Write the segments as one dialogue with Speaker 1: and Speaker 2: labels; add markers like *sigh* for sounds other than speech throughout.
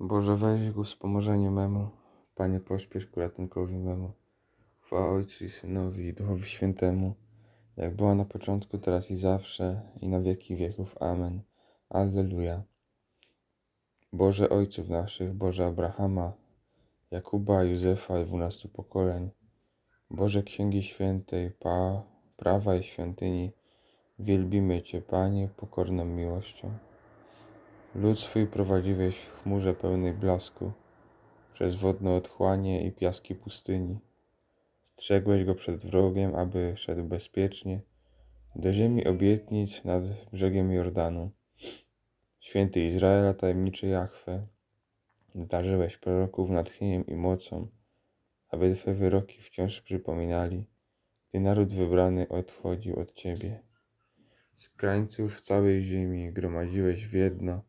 Speaker 1: Boże, weź ku wspomożeniu memu. Panie, pośpiesz ku ratunkowi memu. Chwała Ojcu i Synowi i Duchowi Świętemu, jak była na początku, teraz i zawsze, i na wieki wieków. Amen. Alleluja. Boże Ojców naszych, Boże Abrahama, Jakuba, Józefa i dwunastu pokoleń, Boże Księgi Świętej, pa, prawa i świątyni, wielbimy Cię, Panie, pokorną miłością. Lud swój prowadziłeś w chmurze pełnej blasku, przez wodne otchłanie i piaski pustyni. Strzegłeś go przed wrogiem, aby szedł bezpiecznie do ziemi obietnic nad brzegiem Jordanu. Święty Izraela, tajemniczy Jahwe, darzyłeś proroków natchnieniem i mocą, aby Twe wyroki wciąż przypominali, gdy naród wybrany odchodził od Ciebie. Z krańców całej ziemi gromadziłeś w jedno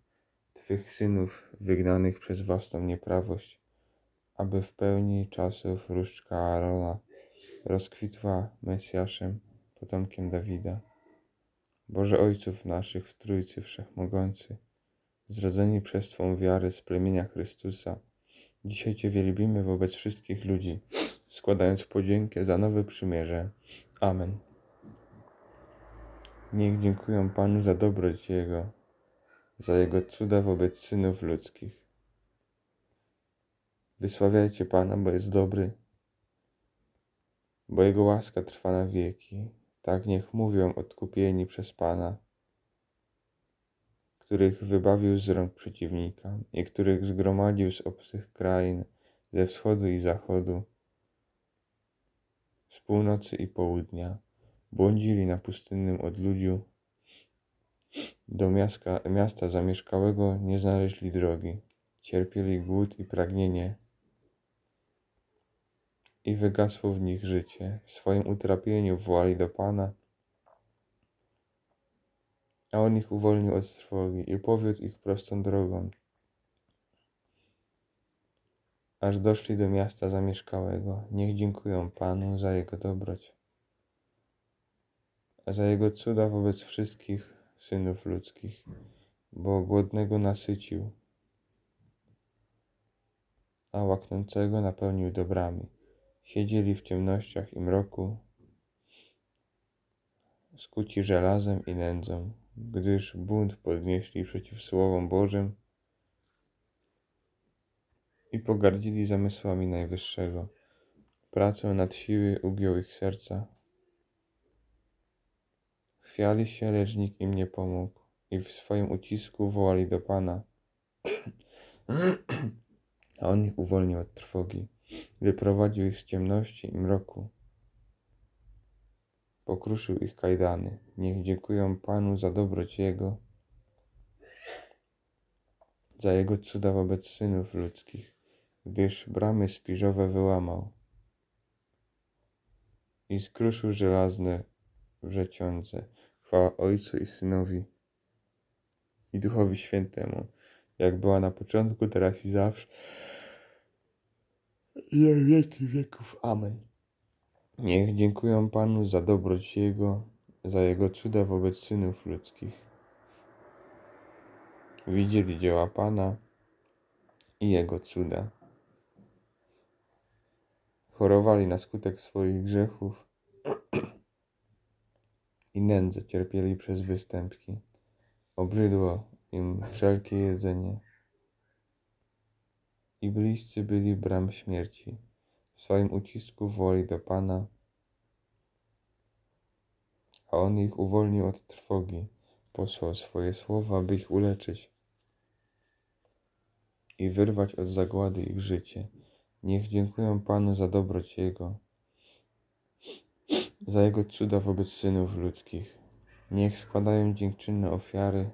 Speaker 1: Twych synów wygnanych przez własną nieprawość, aby w pełni czasów różdżka Aarona rozkwitła Mesjaszem, potomkiem Dawida. Boże Ojców naszych w Trójcy Wszechmogący, zrodzeni przez Twą wiarę z plemienia Chrystusa, dzisiaj Cię wielbimy wobec wszystkich ludzi, składając podziękę za nowe przymierze. Amen. Niech dziękują Panu za dobroć Jego, za Jego cuda wobec synów ludzkich. Wysławiajcie Pana, bo jest dobry, bo Jego łaska trwa na wieki. Tak niech mówią odkupieni przez Pana, których wybawił z rąk przeciwnika i których zgromadził z obcych krain, ze wschodu i zachodu, z północy i południa. Błądzili na pustynnym odludziu, do miasta, miasta zamieszkałego nie znaleźli drogi. Cierpieli głód i pragnienie i wygasło w nich życie. W swoim utrapieniu wołali do Pana, a On ich uwolnił od trwogi i powiódł ich prostą drogą, aż doszli do miasta zamieszkałego. Niech dziękują Panu za Jego dobroć, za Jego cuda wobec wszystkich synów ludzkich, bo głodnego nasycił, a łaknącego napełnił dobrami. Siedzieli w ciemnościach i mroku, skuci żelazem i nędzą, gdyż bunt podnieśli przeciw słowom Bożym i pogardzili zamysłami Najwyższego. Pracę nad siły ugiął ich serca. Chwiali się, lecz nikt im nie pomógł i w swoim ucisku wołali do Pana, *clears throat* a On ich uwolnił od trwogi. Wyprowadził ich z ciemności i mroku. Pokruszył ich kajdany. Niech dziękują Panu za dobroć Jego, za Jego cuda wobec synów ludzkich, gdyż bramy spiżowe wyłamał i skruszył żelazne wrzeciące. Chwała Ojcu i Synowi i Duchowi Świętemu, jak była na początku, teraz i zawsze i na wieki wieków. Amen. Niech dziękują Panu za dobroć Jego, za Jego cuda wobec synów ludzkich. Widzieli dzieła Pana i Jego cuda. Chorowali na skutek swoich grzechów i nędzę cierpieli przez występki. Obrzydło im wszelkie jedzenie i bliscy byli bram śmierci. W swoim ucisku woli do Pana, a On ich uwolnił od trwogi, posłał swoje słowa, by ich uleczyć i wyrwać od zagłady ich życie. Niech dziękują Panu za dobroć Jego, za Jego cuda wobec synów ludzkich. Niech składają dziękczynne ofiary,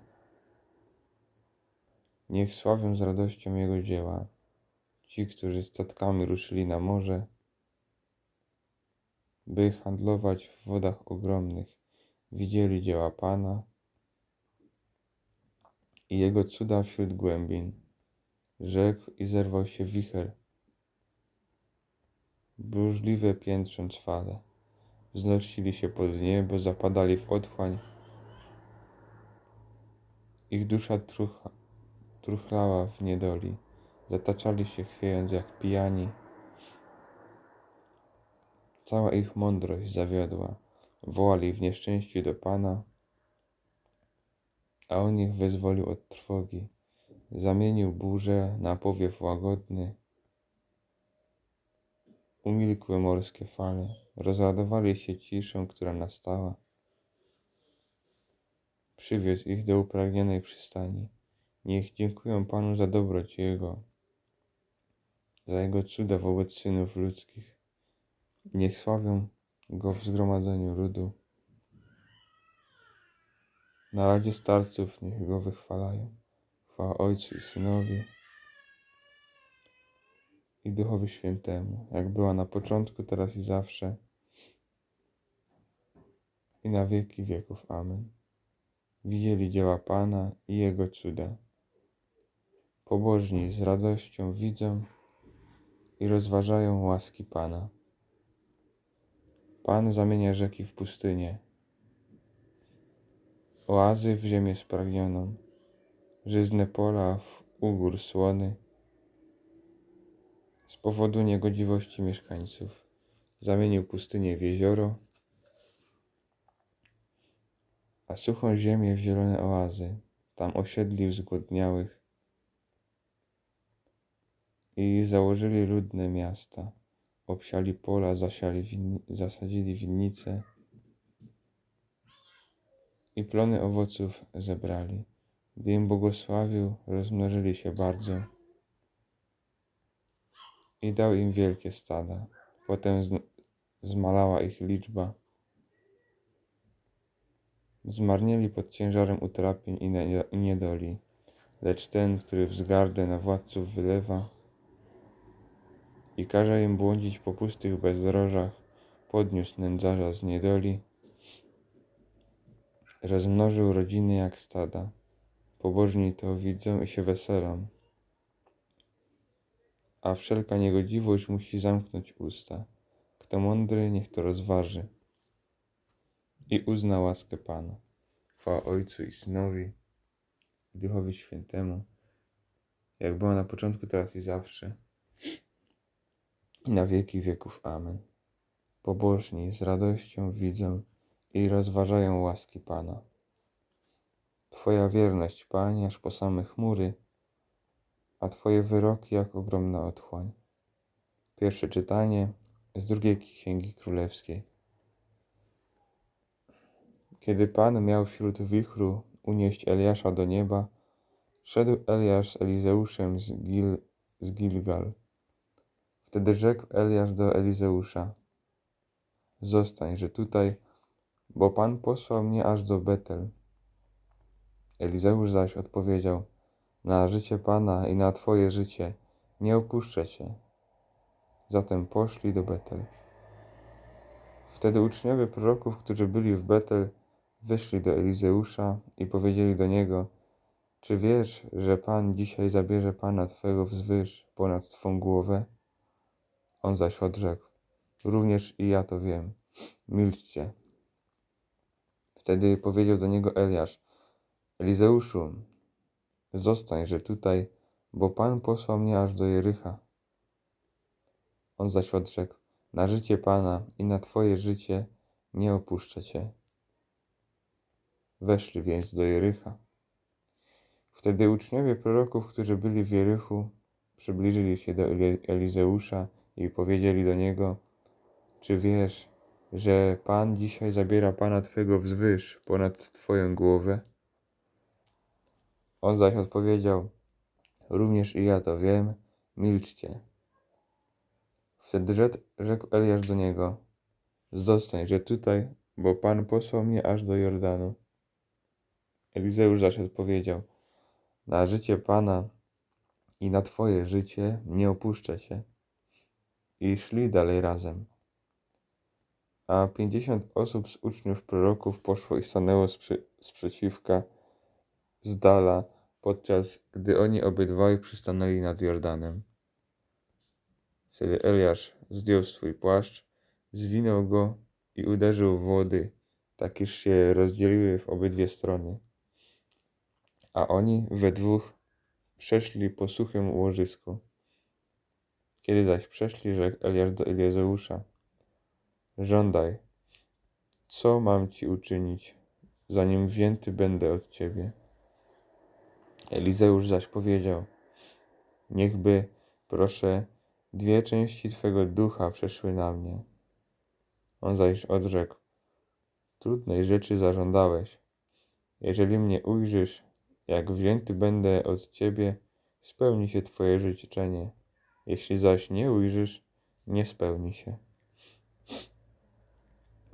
Speaker 1: niech sławią z radością Jego dzieła. Ci, którzy statkami ruszyli na morze, by handlować w wodach ogromnych, widzieli dzieła Pana i Jego cuda wśród głębin. Rzekł i zerwał się wicher, burzliwe piętrząc fale. Wznosili się pod niebo, zapadali w otchłań. Ich dusza trucha, truchlała w niedoli. zataczali się chwiejąc jak pijani. Cała ich mądrość zawiodła, wołali w nieszczęściu do Pana, a On ich wyzwolił od trwogi. Zamienił burzę na powiew łagodny. Umilkły morskie fale, rozładowali się ciszą, która nastała. Przywiózł ich do upragnionej przystani. Niech dziękują Panu za dobroć Jego, za Jego cuda wobec synów ludzkich. Niech sławią Go w zgromadzeniu ludu. Na radzie starców niech Go wychwalają. Chwała Ojcu i Synowi i Duchowi Świętemu, jak była na początku, teraz i zawsze, i na wieki wieków. Amen. Widzieli dzieła Pana i Jego cuda. Pobożni z radością widzą i rozważają łaski Pana. Pan zamienia rzeki w pustynię, oazy w ziemię spragnioną, żyzne pola w ugór słony. Z powodu niegodziwości mieszkańców zamienił pustynię w jezioro, a suchą ziemię w zielone oazy. Tam osiedlił zgłodniałych i założyli ludne miasta. Obsiali pola, zasiali winni, zasadzili winnice i plony owoców zebrali. Gdy im błogosławił, rozmnożyli się bardzo i dał im wielkie stada. Potem zmalała ich liczba. Zmarnieli pod ciężarem utrapień i niedoli, lecz ten, który wzgardę na władców wylewa i każe im błądzić po pustych bezdrożach, podniósł nędzarza z niedoli, rozmnożył rodziny jak stada. Pobożni to widzą i się weselą, a wszelka niegodziwość musi zamknąć usta. Kto mądry, niech to rozważy i uzna łaskę Pana. Chwała Ojcu i Synowi i Duchowi Świętemu, jak była na początku, teraz i zawsze, i na wieki wieków. Amen. Pobożni z radością widzą i rozważają łaski Pana. Twoja wierność, Panie, aż po same chmury, a Twoje wyroki jak ogromna otchłań. Pierwsze czytanie z drugiej Księgi Królewskiej. Kiedy Pan miał wśród wichru unieść Eliasza do nieba, szedł Eliasz z Elizeuszem z, Gil, z Gilgal. Wtedy rzekł Eliasz do Elizeusza: Zostań, że tutaj, bo Pan posłał mnie aż do Betel. Elizeusz zaś odpowiedział: Na życie Pana i na Twoje życie nie opuszczę Cię. Zatem poszli do Betel. Wtedy uczniowie proroków, którzy byli w Betel, wyszli do Elizeusza i powiedzieli do niego: Czy wiesz, że Pan dzisiaj zabierze Pana Twego wzwyż ponad Twą głowę? On zaś odrzekł: Również i ja to wiem. Milczcie. Wtedy powiedział do niego Eliasz: Elizeuszu, zostańże tutaj, bo Pan posłał mnie aż do Jericha. On zaś odrzekł: Na życie Pana i na Twoje życie nie opuszczę Cię. Weszli więc do Jericha. Wtedy uczniowie proroków, którzy byli w Jerychu, przybliżyli się do Elizeusza i powiedzieli do niego: Czy wiesz, że Pan dzisiaj zabiera Pana Twego wzwyż ponad Twoją głowę? On zaś odpowiedział: Również i ja to wiem, milczcie. Wtedy rzekł Eliasz do niego: Zostań, że tutaj, bo Pan posłał mnie aż do Jordanu. Elizeusz zaś odpowiedział: Na życie Pana i na Twoje życie nie opuszczę Cię. I szli dalej razem. A pięćdziesiąt osób z uczniów proroków poszło i stanęło sprzy sprzeciwka z dala, podczas gdy oni obydwaj przystanęli nad Jordanem. Wtedy Eliasz zdjął swój płaszcz, zwinął go i uderzył w wody, tak iż się rozdzieliły w obydwie strony a oni we dwóch przeszli po suchym łożysku. Kiedy zaś przeszli, rzekł Eliasz do Eliezeusza, żądaj, co mam ci uczynić, zanim wzięty będę od ciebie. Elizeusz zaś powiedział, niechby, proszę, dwie części twego ducha przeszły na mnie. On zaś odrzekł, trudnej rzeczy zażądałeś. Jeżeli mnie ujrzysz, jak wzięty będę od ciebie, spełni się twoje życzenie. Jeśli zaś nie ujrzysz, nie spełni się.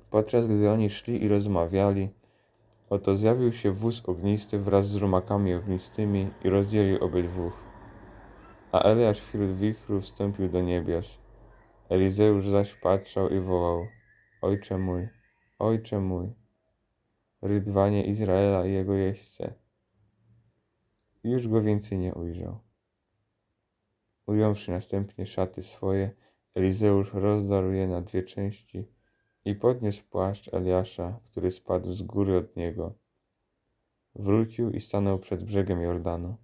Speaker 1: Podczas gdy oni szli i rozmawiali, oto zjawił się wóz ognisty wraz z rumakami ognistymi i rozdzielił obydwóch. A Eliasz wśród wichru wstąpił do niebios. Elizeusz zaś patrzał i wołał, Ojcze mój, Ojcze mój, rydwanie Izraela i jego jeźdźce. Już go więcej nie ujrzał. Ująwszy następnie szaty swoje, Elizeusz rozdarł je na dwie części i podniósł płaszcz Eliasza, który spadł z góry od niego. Wrócił i stanął przed brzegiem Jordanu.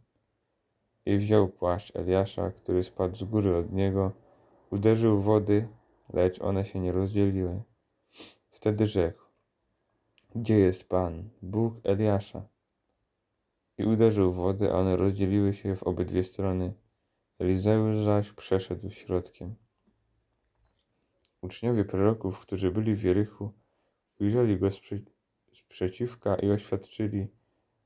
Speaker 1: I wziął płaszcz Eliasza, który spadł z góry od niego, uderzył wody, lecz one się nie rozdzieliły. Wtedy rzekł, gdzie jest Pan, Bóg Eliasza? I uderzył wody, a one rozdzieliły się w obydwie strony. Elizeusz zaś przeszedł środkiem. Uczniowie proroków, którzy byli w Jerichu, ujrzeli go sprzeciwka i oświadczyli,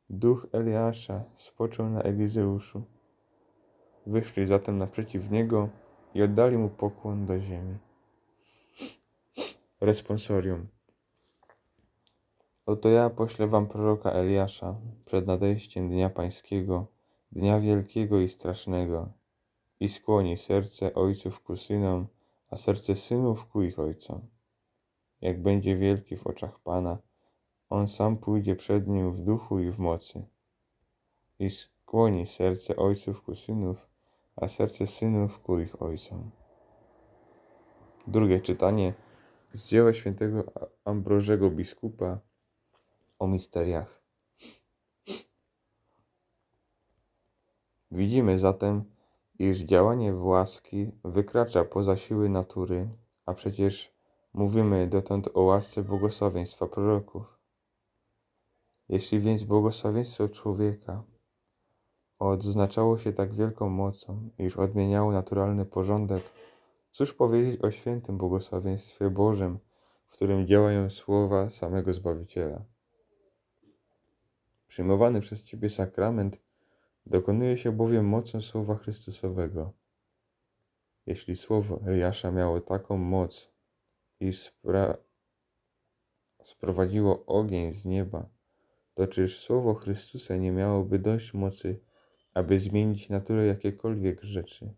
Speaker 1: duch Eliasza spoczął na Elizeuszu. Wyszli zatem naprzeciw niego i oddali mu pokłon do ziemi. Responsorium. Oto ja poślę wam proroka Eliasza przed nadejściem dnia pańskiego, dnia wielkiego i strasznego, i skłoni serce ojców ku synom, a serce synów ku ich ojcom. Jak będzie wielki w oczach Pana, on sam pójdzie przed nim w duchu i w mocy. I skłoni serce ojców ku synów, a serce synów ku ich ojcom. Drugie czytanie z dzieła świętego Ambrożego biskupa o misteriach. Widzimy zatem, iż działanie łaski wykracza poza siły natury, a przecież mówimy dotąd o łasce błogosławieństwa proroków. Jeśli więc błogosławieństwo człowieka odznaczało się tak wielką mocą, iż odmieniało naturalny porządek, cóż powiedzieć o świętym błogosławieństwie Bożym, w którym działają słowa samego Zbawiciela? Przyjmowany przez Ciebie sakrament dokonuje się bowiem mocą słowa Chrystusowego. Jeśli słowo Eliasza miało taką moc, iż spra- sprowadziło ogień z nieba, to czyż słowo Chrystusa nie miałoby dość mocy, aby zmienić naturę jakiekolwiek rzeczy?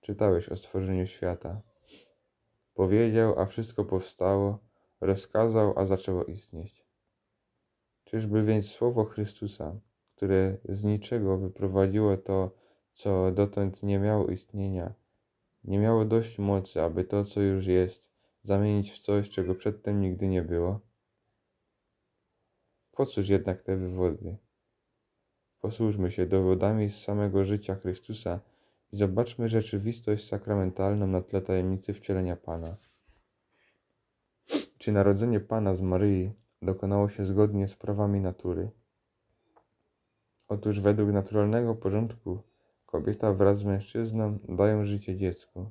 Speaker 1: Czytałeś o stworzeniu świata. Powiedział, a wszystko powstało, rozkazał, a zaczęło istnieć. Czyżby więc słowo Chrystusa, które z niczego wyprowadziło to, co dotąd nie miało istnienia, nie miało dość mocy, aby to, co już jest, zamienić w coś, czego przedtem nigdy nie było? Po cóż jednak te wywody? Posłużmy się dowodami z samego życia Chrystusa i zobaczmy rzeczywistość sakramentalną na tle tajemnicy wcielenia Pana. Czy narodzenie Pana z Maryi dokonało się zgodnie z prawami natury. Otóż według naturalnego porządku kobieta wraz z mężczyzną dają życie dziecku.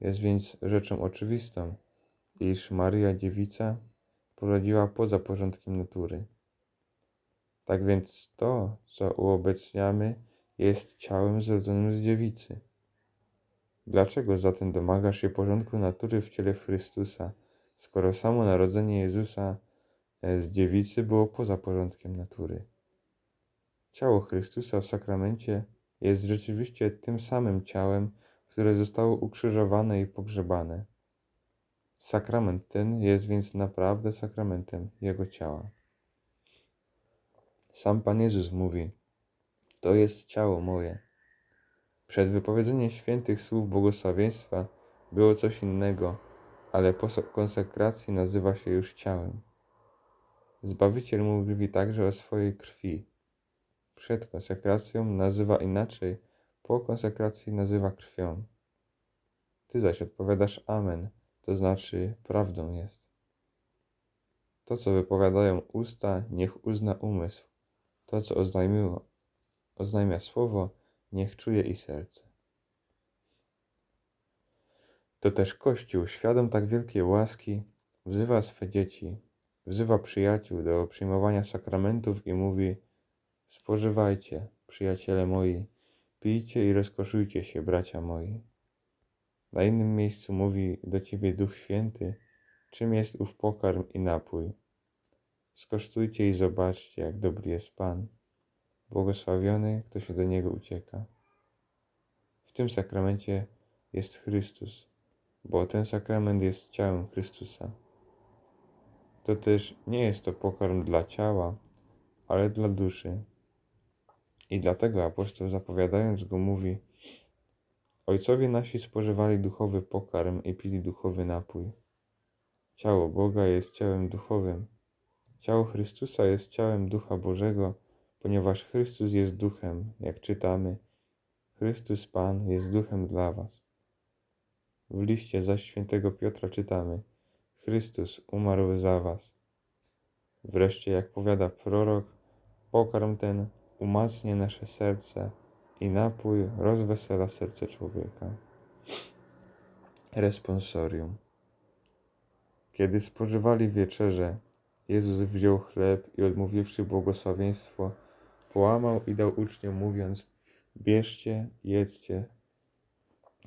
Speaker 1: Jest więc rzeczą oczywistą, iż Maria Dziewica porodziła poza porządkiem natury. Tak więc to, co uobecniamy, jest ciałem zrodzonym z dziewicy. Dlaczego zatem domagasz się porządku natury w ciele Chrystusa, skoro samo narodzenie Jezusa e, z dziewicy było poza porządkiem natury. Ciało Chrystusa w sakramencie jest rzeczywiście tym samym ciałem, które zostało ukrzyżowane i pogrzebane. Sakrament ten jest więc naprawdę sakramentem Jego ciała. Sam Pan Jezus mówi: To jest ciało moje. Przed wypowiedzeniem świętych słów błogosławieństwa było coś innego ale po konsekracji nazywa się już ciałem. Zbawiciel mówi także o swojej krwi. Przed konsekracją nazywa inaczej, po konsekracji nazywa krwią. Ty zaś odpowiadasz Amen, to znaczy prawdą jest. To, co wypowiadają usta, niech uzna umysł. To, co oznajmiło, oznajmia słowo, niech czuje i serce. To też Kościół, świadom tak wielkiej łaski, wzywa swe dzieci, wzywa przyjaciół do przyjmowania sakramentów i mówi: Spożywajcie, przyjaciele moi, pijcie i rozkoszujcie się, bracia moi. Na innym miejscu mówi do ciebie Duch Święty, czym jest ów pokarm i napój. Skosztujcie i zobaczcie, jak dobry jest Pan. Błogosławiony, kto się do Niego ucieka. W tym sakramencie jest Chrystus, bo ten sakrament jest ciałem Chrystusa. To też nie jest to pokarm dla ciała, ale dla duszy. I dlatego apostoł zapowiadając go mówi: Ojcowie nasi spożywali duchowy pokarm i pili duchowy napój. Ciało Boga jest ciałem duchowym. Ciało Chrystusa jest ciałem Ducha Bożego, ponieważ Chrystus jest duchem, jak czytamy. Chrystus Pan jest duchem dla was. W liście zaś świętego Piotra czytamy: Chrystus umarł za was. Wreszcie, jak powiada prorok, pokarm ten umacnia nasze serce i napój rozwesela serce człowieka. Responsorium. Kiedy spożywali wieczerze, Jezus wziął chleb i odmówiwszy błogosławieństwo, połamał i dał uczniom, mówiąc: Bierzcie, jedzcie,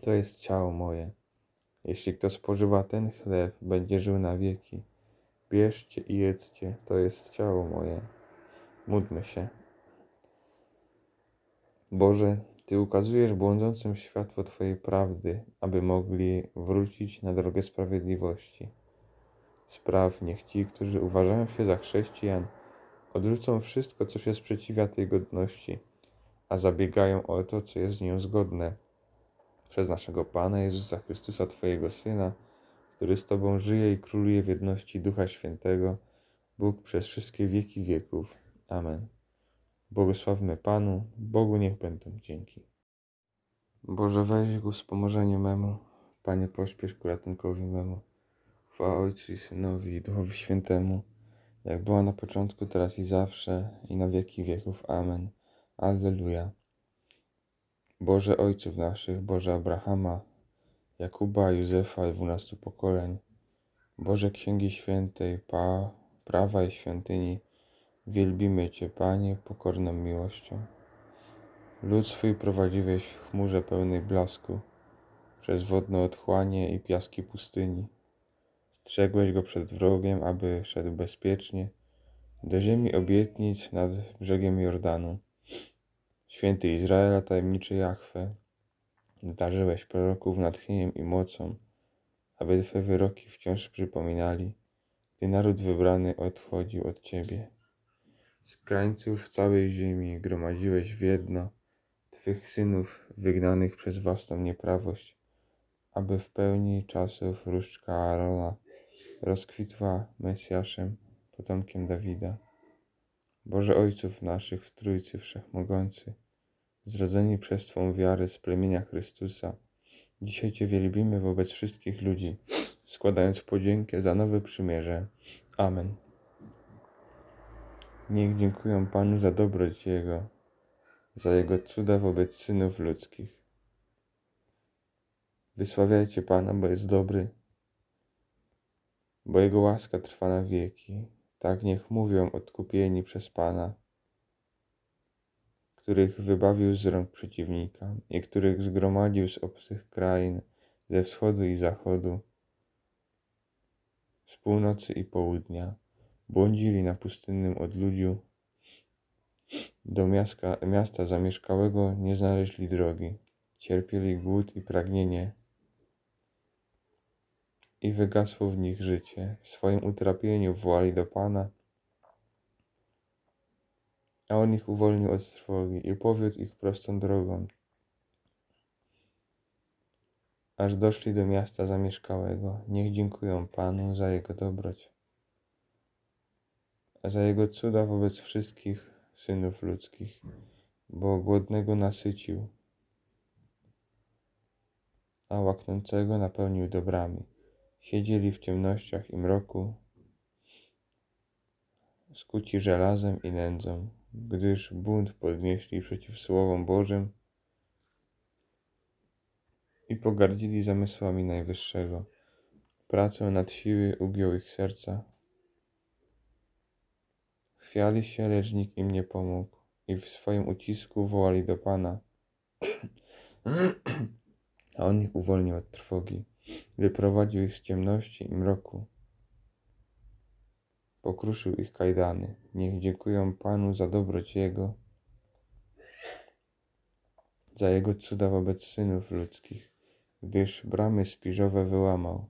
Speaker 1: to jest ciało moje. Jeśli kto spożywa ten chleb, będzie żył na wieki. Bierzcie i jedzcie, to jest ciało moje. Módlmy się. Boże, Ty ukazujesz błądzącym światło Twojej prawdy, aby mogli wrócić na drogę sprawiedliwości. Spraw niech ci, którzy uważają się za chrześcijan, odrzucą wszystko, co się sprzeciwia tej godności, a zabiegają o to, co jest z nią zgodne. Przez naszego Pana Jezusa Chrystusa, Twojego Syna, który z Tobą żyje i króluje w jedności Ducha Świętego, Bóg przez wszystkie wieki wieków. Amen. Błogosławmy Panu, Bogu niech będą dzięki. Boże, weź ku wspomożeniu memu, Panie, pośpiesz ku ratunkowi memu. Chwała Ojcu i Synowi i Duchowi Świętemu, jak była na początku, teraz i zawsze, i na wieki wieków. Amen. Alleluja. Boże Ojców naszych, Boże Abrahama, Jakuba, Józefa i dwunastu pokoleń, Boże Księgi Świętej, pa, prawa i świątyni, wielbimy Cię, Panie, pokorną miłością. Lud swój prowadziłeś w chmurze pełnej blasku, przez wodne otchłanie i piaski pustyni. Strzegłeś go przed wrogiem, aby szedł bezpiecznie do ziemi obietnic nad brzegiem Jordanu. Święty Izraela, tajemniczy Jahwe, darzyłeś proroków natchnieniem i mocą, aby Twe wyroki wciąż przypominali, gdy naród wybrany odchodził od Ciebie. Z krańców całej ziemi gromadziłeś w jedno Twych synów wygnanych przez własną nieprawość, aby w pełni czasów różdżka Aarona rozkwitła Mesjaszem, potomkiem Dawida. Boże Ojców naszych w Trójcy Wszechmogący, zrodzeni przez Twą wiarę z plemienia Chrystusa, dzisiaj Cię wielbimy wobec wszystkich ludzi, składając podziękę za nowe przymierze. Amen. Niech dziękują Panu za dobroć Jego, za Jego cuda wobec synów ludzkich. Wysławiajcie Pana, bo jest dobry, bo Jego łaska trwa na wieki. Tak niech mówią odkupieni przez Pana, których wybawił z rąk przeciwnika i których zgromadził z obcych krain, ze wschodu i zachodu, z północy i południa. Błądzili na pustynnym odludziu, do miasta, miasta zamieszkałego nie znaleźli drogi. Cierpieli głód i pragnienie, i wygasło w nich życie. W swoim utrapieniu wołali do Pana, a On ich uwolnił od trwogi i powiódł ich prostą drogą, aż doszli do miasta zamieszkałego. Niech dziękują Panu za Jego dobroć, a za Jego cuda wobec wszystkich synów ludzkich. bo głodnego nasycił, a łaknącego napełnił dobrami. Siedzieli w ciemnościach i mroku, skuci żelazem i nędzą, gdyż bunt podnieśli przeciw słowom Bożym i pogardzili zamysłami Najwyższego. Pracę nad siły ugiął ich serca. Chwiali się, lecz nikt im nie pomógł i w swoim ucisku wołali do Pana. A On ich uwolnił od trwogi, wyprowadził ich z ciemności i mroku. Pokruszył ich kajdany. Niech dziękują Panu za dobroć Jego, za Jego cuda wobec synów ludzkich, gdyż bramy spiżowe wyłamał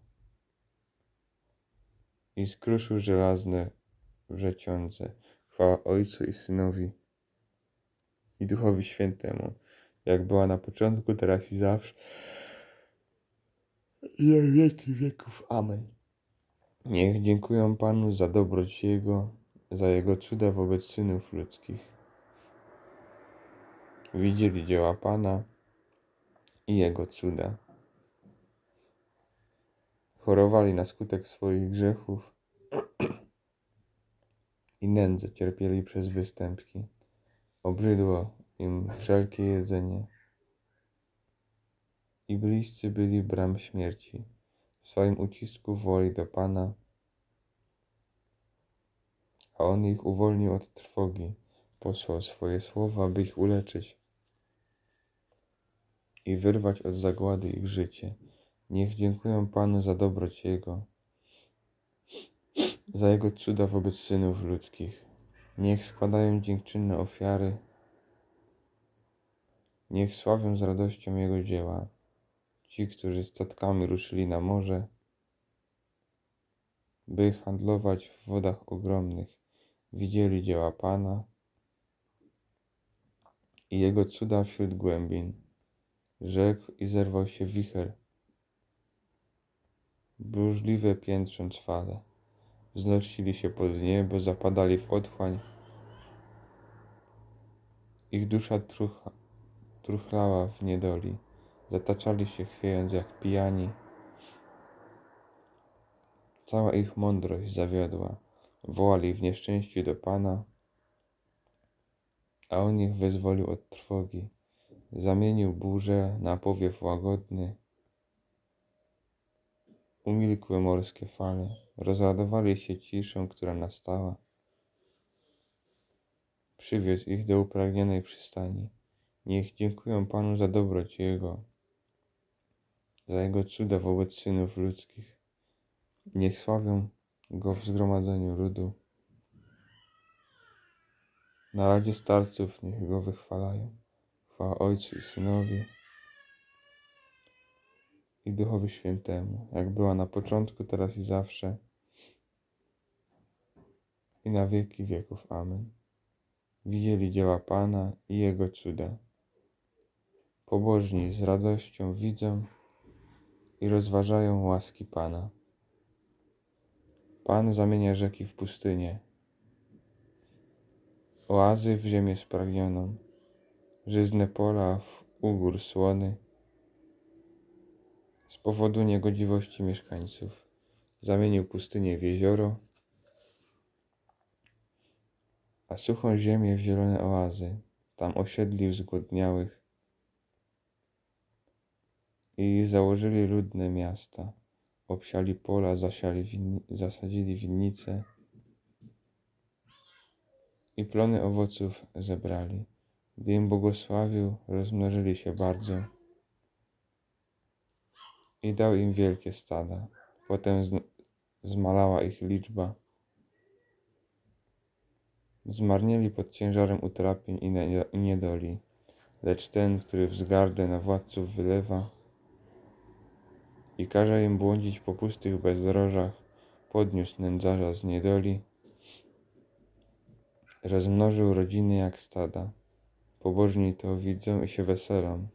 Speaker 1: i skruszył żelazne wrzeciądze. Chwała Ojcu i Synowi i Duchowi Świętemu, jak była na początku, teraz i zawsze, i na wieki wieków. Amen. Niech dziękują Panu za dobroć Jego, za Jego cuda wobec synów ludzkich. Widzieli dzieła Pana i Jego cuda. Chorowali na skutek swoich grzechów *clears throat* i nędzę cierpieli przez występki. Obrzydło im wszelkie jedzenie i bliscy byli bram śmierci. W swoim ucisku woli do Pana, a On ich uwolnił od trwogi, posłał swoje słowa, by ich uleczyć i wyrwać od zagłady ich życie. Niech dziękują Panu za dobroć Jego, za Jego cuda wobec synów ludzkich. Niech składają dziękczynne ofiary, niech sławią z radością Jego dzieła. Ci, którzy statkami ruszyli na morze, by handlować w wodach ogromnych, widzieli dzieła Pana i Jego cuda wśród głębin. Rzekł i zerwał się wicher, burzliwe piętrząc fale. Wznosili się pod niebo, zapadali w otchłań. Ich dusza trucha, truchlała w niedoli. Zataczali się chwiejąc jak pijani. Cała ich mądrość zawiodła. Wołali w nieszczęściu do Pana, a On ich wyzwolił od trwogi. Zamienił burzę na powiew łagodny. Umilkły morskie fale, rozładowali się ciszą, która nastała. Przywiózł ich do upragnionej przystani. Niech dziękują Panu za dobroć Jego, za Jego cuda wobec synów ludzkich. Niech sławią Go w zgromadzeniu ludu. Na radzie starców niech Go wychwalają. Chwała Ojcu i Synowi i Duchowi Świętemu, jak była na początku, teraz i zawsze, i na wieki wieków. Amen. Widzieli dzieła Pana i Jego cuda. Pobożni z radością widzą i rozważają łaski Pana. Pan zamienia rzeki w pustynię, oazy w ziemię spragnioną, żyzne pola w ugór słony. Z powodu niegodziwości mieszkańców zamienił pustynię w jezioro, a suchą ziemię w zielone oazy. Tam osiedlił zgłodniałych i założyli ludne miasta. Obsiali pola, zasiali winni, zasadzili winnice i plony owoców zebrali. Gdy im błogosławił, rozmnożyli się bardzo i dał im wielkie stada. Potem zmalała ich liczba. Zmarnieli pod ciężarem utrapień i niedoli, lecz ten, który wzgardę na władców wylewa i każe im błądzić po pustych bezdrożach, podniósł nędzarza z niedoli, rozmnożył rodziny jak stada. Pobożni to widzą i się weselą,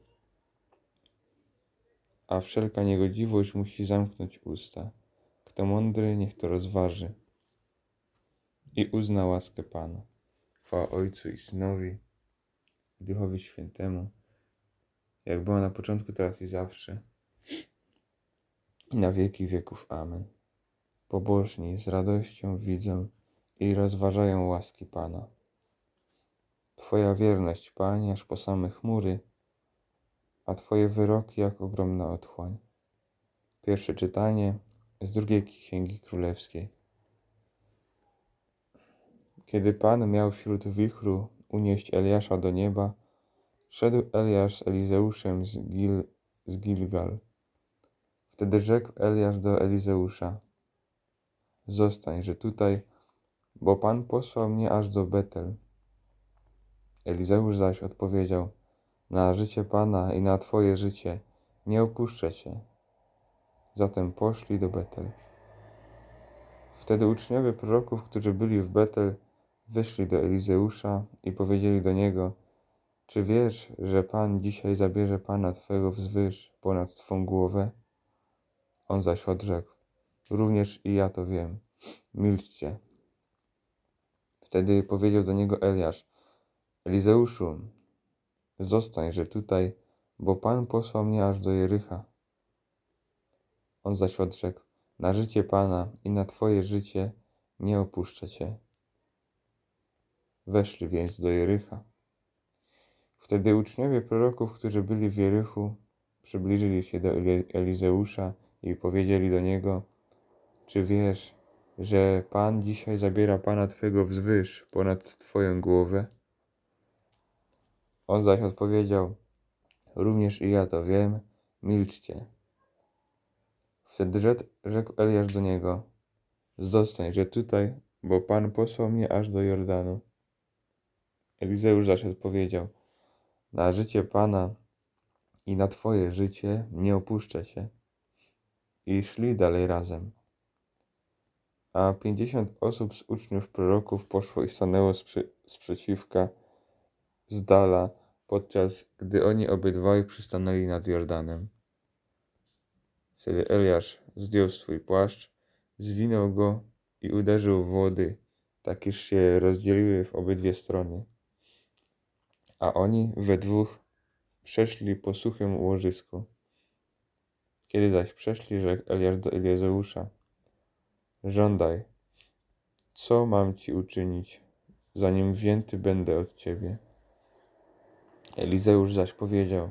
Speaker 1: a wszelka niegodziwość musi zamknąć usta. Kto mądry, niech to rozważy i uzna łaskę Pana. Chwała Ojcu i Synowi i Duchowi Świętemu, jak było na początku, teraz i zawsze, i na wieki wieków. Amen. Pobożni z radością widzą i rozważają łaski Pana. Twoja wierność, Panie, aż po same chmury, a Twoje wyroki jak ogromna otchłań. Pierwsze czytanie z drugiej Księgi Królewskiej. Kiedy Pan miał wśród wichru unieść Eliasza do nieba, szedł Eliasz z Elizeuszem z, Gil, z Gilgal. Wtedy rzekł Eliasz do Elizeusza: Zostań, że tutaj, bo Pan posłał mnie aż do Betel. Elizeusz zaś odpowiedział: Na życie Pana i na Twoje życie nie opuszczę Cię. Zatem poszli do Betel. Wtedy uczniowie proroków, którzy byli w Betel, wyszli do Elizeusza i powiedzieli do niego: Czy wiesz, że Pan dzisiaj zabierze Pana Twego wzwyż ponad Twą głowę? On zaś odrzekł: Również i ja to wiem. Milczcie. Wtedy powiedział do niego Eliasz: Elizeuszu, zostańże tutaj, bo Pan posłał mnie aż do Jericha. On zaś odrzekł: Na życie Pana i na Twoje życie nie opuszczę Cię. Weszli więc do Jericha. Wtedy uczniowie proroków, którzy byli w Jerychu, przybliżyli się do Elizeusza i powiedzieli do niego: Czy wiesz, że Pan dzisiaj zabiera Pana Twego wzwyż ponad Twoją głowę? On zaś odpowiedział: Również i ja to wiem, milczcie. Wtedy rzekł Eliasz do niego: Zostań, że tutaj, bo Pan posłał mnie aż do Jordanu. Elizeusz zaś odpowiedział: Na życie Pana i na Twoje życie nie opuszczę Cię. I szli dalej razem. A pięćdziesiąt osób z uczniów proroków poszło i stanęło sprzy sprzeciwka z dala, podczas gdy oni obydwaj przystanęli nad Jordanem. Wtedy Eliasz zdjął swój płaszcz, zwinął go i uderzył w wody, tak iż się rozdzieliły w obydwie strony a oni we dwóch przeszli po suchym łożysku. Kiedy zaś przeszli, rzekł Eliasz do Eliezeusza, żądaj, co mam ci uczynić, zanim wzięty będę od ciebie. Elizeusz zaś powiedział,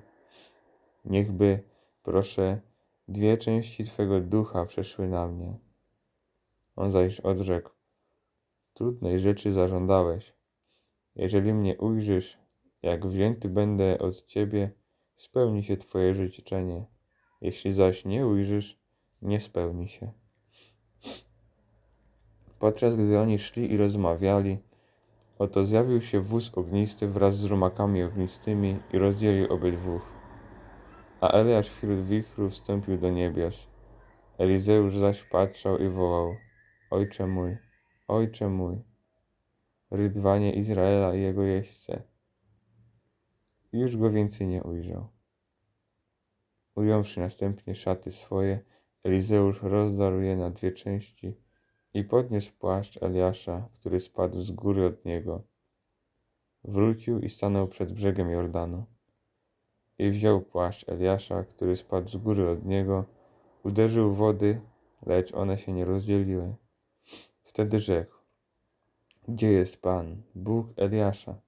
Speaker 1: niechby, proszę, dwie części twego ducha przeszły na mnie. On zaś odrzekł, trudnej rzeczy zażądałeś. Jeżeli mnie ujrzysz, jak wzięty będę od ciebie, spełni się twoje życzenie. Jeśli zaś nie ujrzysz, nie spełni się. Podczas gdy oni szli i rozmawiali, oto zjawił się wóz ognisty wraz z rumakami ognistymi i rozdzielił obydwóch. A Eliasz wśród wichru wstąpił do niebios. Elizeusz zaś patrzał i wołał: Ojcze mój, ojcze mój, rydwanie Izraela i jego jeźdźce już go więcej nie ujrzał. Ująwszy następnie szaty swoje, Elizeusz rozdarł je na dwie części i podniósł płaszcz Eliasza, który spadł z góry od niego. Wrócił i stanął przed brzegiem Jordanu. I wziął płaszcz Eliasza, który spadł z góry od niego, uderzył wody, lecz one się nie rozdzieliły. Wtedy rzekł: Gdzie jest Pan, Bóg Eliasza?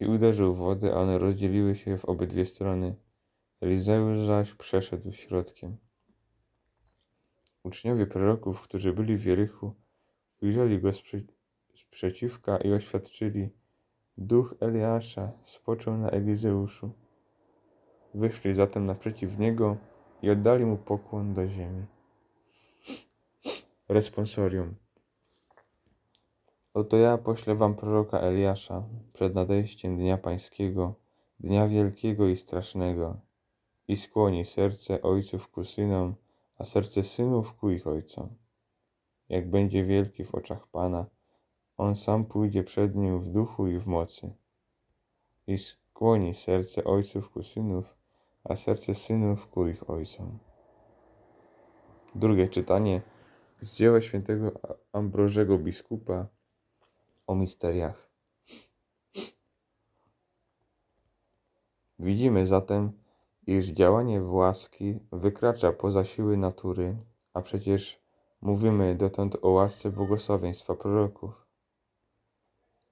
Speaker 1: i uderzył w wodę, a one rozdzieliły się w obydwie strony. Elizeusz zaś przeszedł środkiem. Uczniowie proroków, którzy byli w Jerychu, ujrzeli go sprze sprzeciwka i oświadczyli: Duch Eliasza spoczął na Elizeuszu. Wyszli zatem naprzeciw niego i oddali mu pokłon do ziemi. Responsorium. Oto ja poślę wam proroka Eliasza przed nadejściem dnia pańskiego, dnia wielkiego i strasznego, i skłoni serce ojców ku synom, a serce synów ku ich ojcom. Jak będzie wielki w oczach Pana, on sam pójdzie przed nim w duchu i w mocy. I skłoni serce ojców ku synów, a serce synów ku ich ojcom. Drugie czytanie z dzieła świętego Ambrożego biskupa o misteriach. Widzimy zatem, iż działanie łaski wykracza poza siły natury, a przecież mówimy dotąd o łasce błogosławieństwa proroków.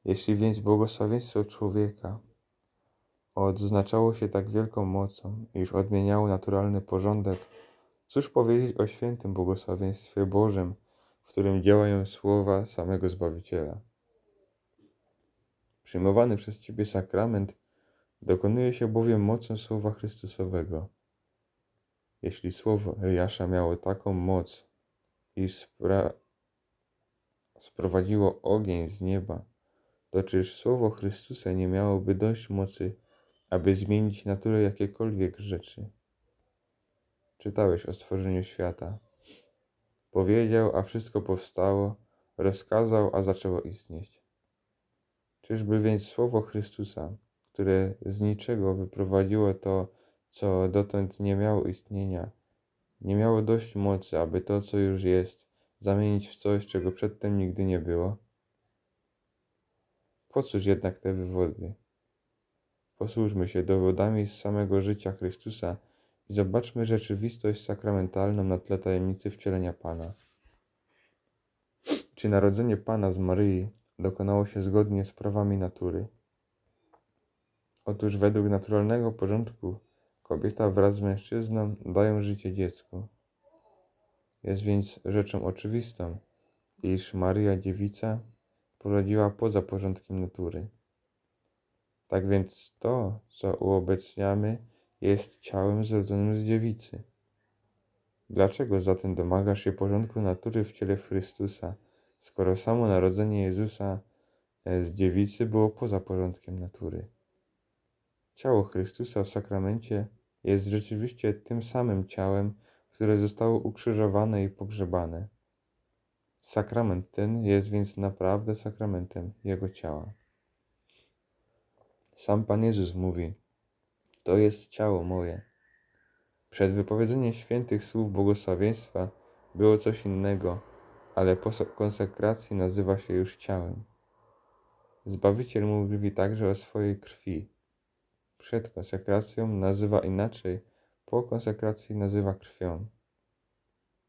Speaker 1: Jeśli więc błogosławieństwo człowieka odznaczało się tak wielką mocą, iż odmieniało naturalny porządek, cóż powiedzieć o świętym błogosławieństwie Bożym, w którym działają słowa samego Zbawiciela? Przyjmowany przez Ciebie sakrament dokonuje się bowiem mocą słowa Chrystusowego. Jeśli słowo Eliasza miało taką moc, iż spra- sprowadziło ogień z nieba, to czyż słowo Chrystusa nie miałoby dość mocy, aby zmienić naturę jakiekolwiek rzeczy? Czytałeś o stworzeniu świata. Powiedział, a wszystko powstało, rozkazał, a zaczęło istnieć. Czyżby więc słowo Chrystusa, które z niczego wyprowadziło to, co dotąd nie miało istnienia, nie miało dość mocy, aby to, co już jest, zamienić w coś, czego przedtem nigdy nie było? Po cóż jednak te wywody? Posłużmy się dowodami z samego życia Chrystusa i zobaczmy rzeczywistość sakramentalną na tle tajemnicy wcielenia Pana. Czy narodzenie Pana z Maryi dokonało się zgodnie z prawami natury? Otóż według naturalnego porządku kobieta wraz z mężczyzną dają życie dziecku. Jest więc rzeczą oczywistą, iż Maria Dziewica porodziła poza porządkiem natury. Tak więc to, co uobecniamy, jest ciałem zrodzonym z dziewicy. Dlaczego zatem domagasz się porządku natury w ciele Chrystusa, skoro samo narodzenie Jezusa e, z dziewicy było poza porządkiem natury? Ciało Chrystusa w sakramencie jest rzeczywiście tym samym ciałem, które zostało ukrzyżowane i pogrzebane. Sakrament ten jest więc naprawdę sakramentem Jego ciała. Sam Pan Jezus mówi: To jest ciało moje. Przed wypowiedzeniem świętych słów błogosławieństwa było coś innego, ale po konsekracji nazywa się już ciałem. Zbawiciel mówi także o swojej krwi. Przed konsekracją nazywa inaczej, po konsekracji nazywa krwią.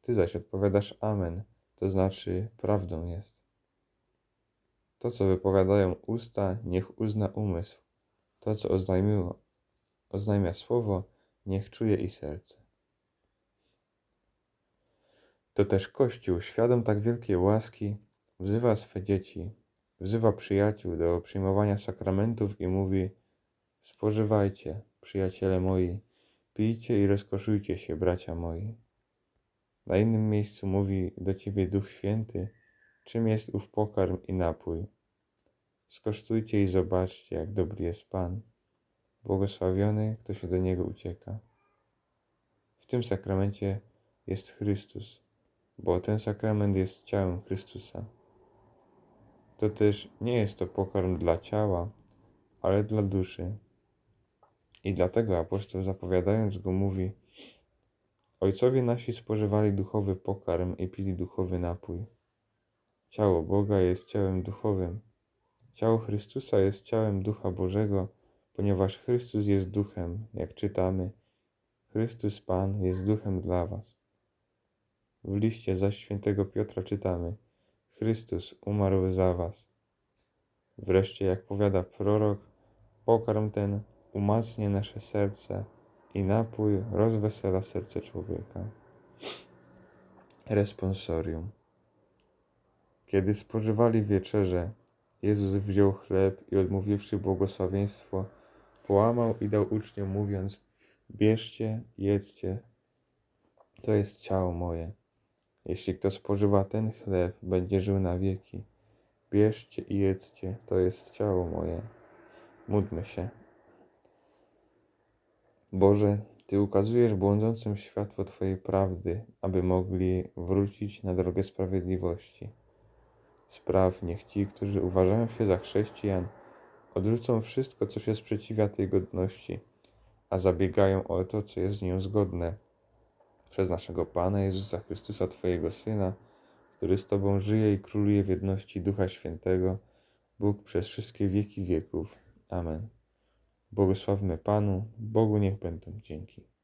Speaker 1: Ty zaś odpowiadasz Amen, to znaczy prawdą jest. To, co wypowiadają usta, niech uzna umysł. To, co oznajmiło, oznajmia słowo, niech czuje i serce. To też Kościół, świadom tak wielkiej łaski, wzywa swe dzieci, wzywa przyjaciół do przyjmowania sakramentów i mówi: Spożywajcie, przyjaciele moi, pijcie i rozkoszujcie się, bracia moi. Na innym miejscu mówi do ciebie Duch Święty, czym jest ów pokarm i napój. Skosztujcie i zobaczcie, jak dobry jest Pan. Błogosławiony, kto się do Niego ucieka. W tym sakramencie jest Chrystus, bo ten sakrament jest ciałem Chrystusa. To też nie jest to pokarm dla ciała, ale dla duszy. I dlatego apostoł zapowiadając go mówi: Ojcowie nasi spożywali duchowy pokarm i pili duchowy napój. Ciało Boga jest ciałem duchowym. Ciało Chrystusa jest ciałem Ducha Bożego, ponieważ Chrystus jest duchem, jak czytamy. Chrystus Pan jest duchem dla was. W liście zaś świętego Piotra czytamy: Chrystus umarł za was. Wreszcie, jak powiada prorok, pokarm ten umacnia nasze serce i napój rozwesela serce człowieka. Responsorium. Kiedy spożywali wieczerze, Jezus wziął chleb i odmówiwszy błogosławieństwo, połamał i dał uczniom, mówiąc: Bierzcie, jedzcie, to jest ciało moje. Jeśli kto spożywa ten chleb, będzie żył na wieki. Bierzcie i jedzcie, to jest ciało moje. Módlmy się. Boże, Ty ukazujesz błądzącym światło Twojej prawdy, aby mogli wrócić na drogę sprawiedliwości. Spraw niech ci, którzy uważają się za chrześcijan, odrzucą wszystko, co się sprzeciwia tej godności, a zabiegają o to, co jest z nią zgodne. Przez naszego Pana Jezusa Chrystusa, Twojego Syna, który z Tobą żyje i króluje w jedności Ducha Świętego, Bóg przez wszystkie wieki wieków. Amen. Błogosławmy Panu, Bogu niech będą dzięki.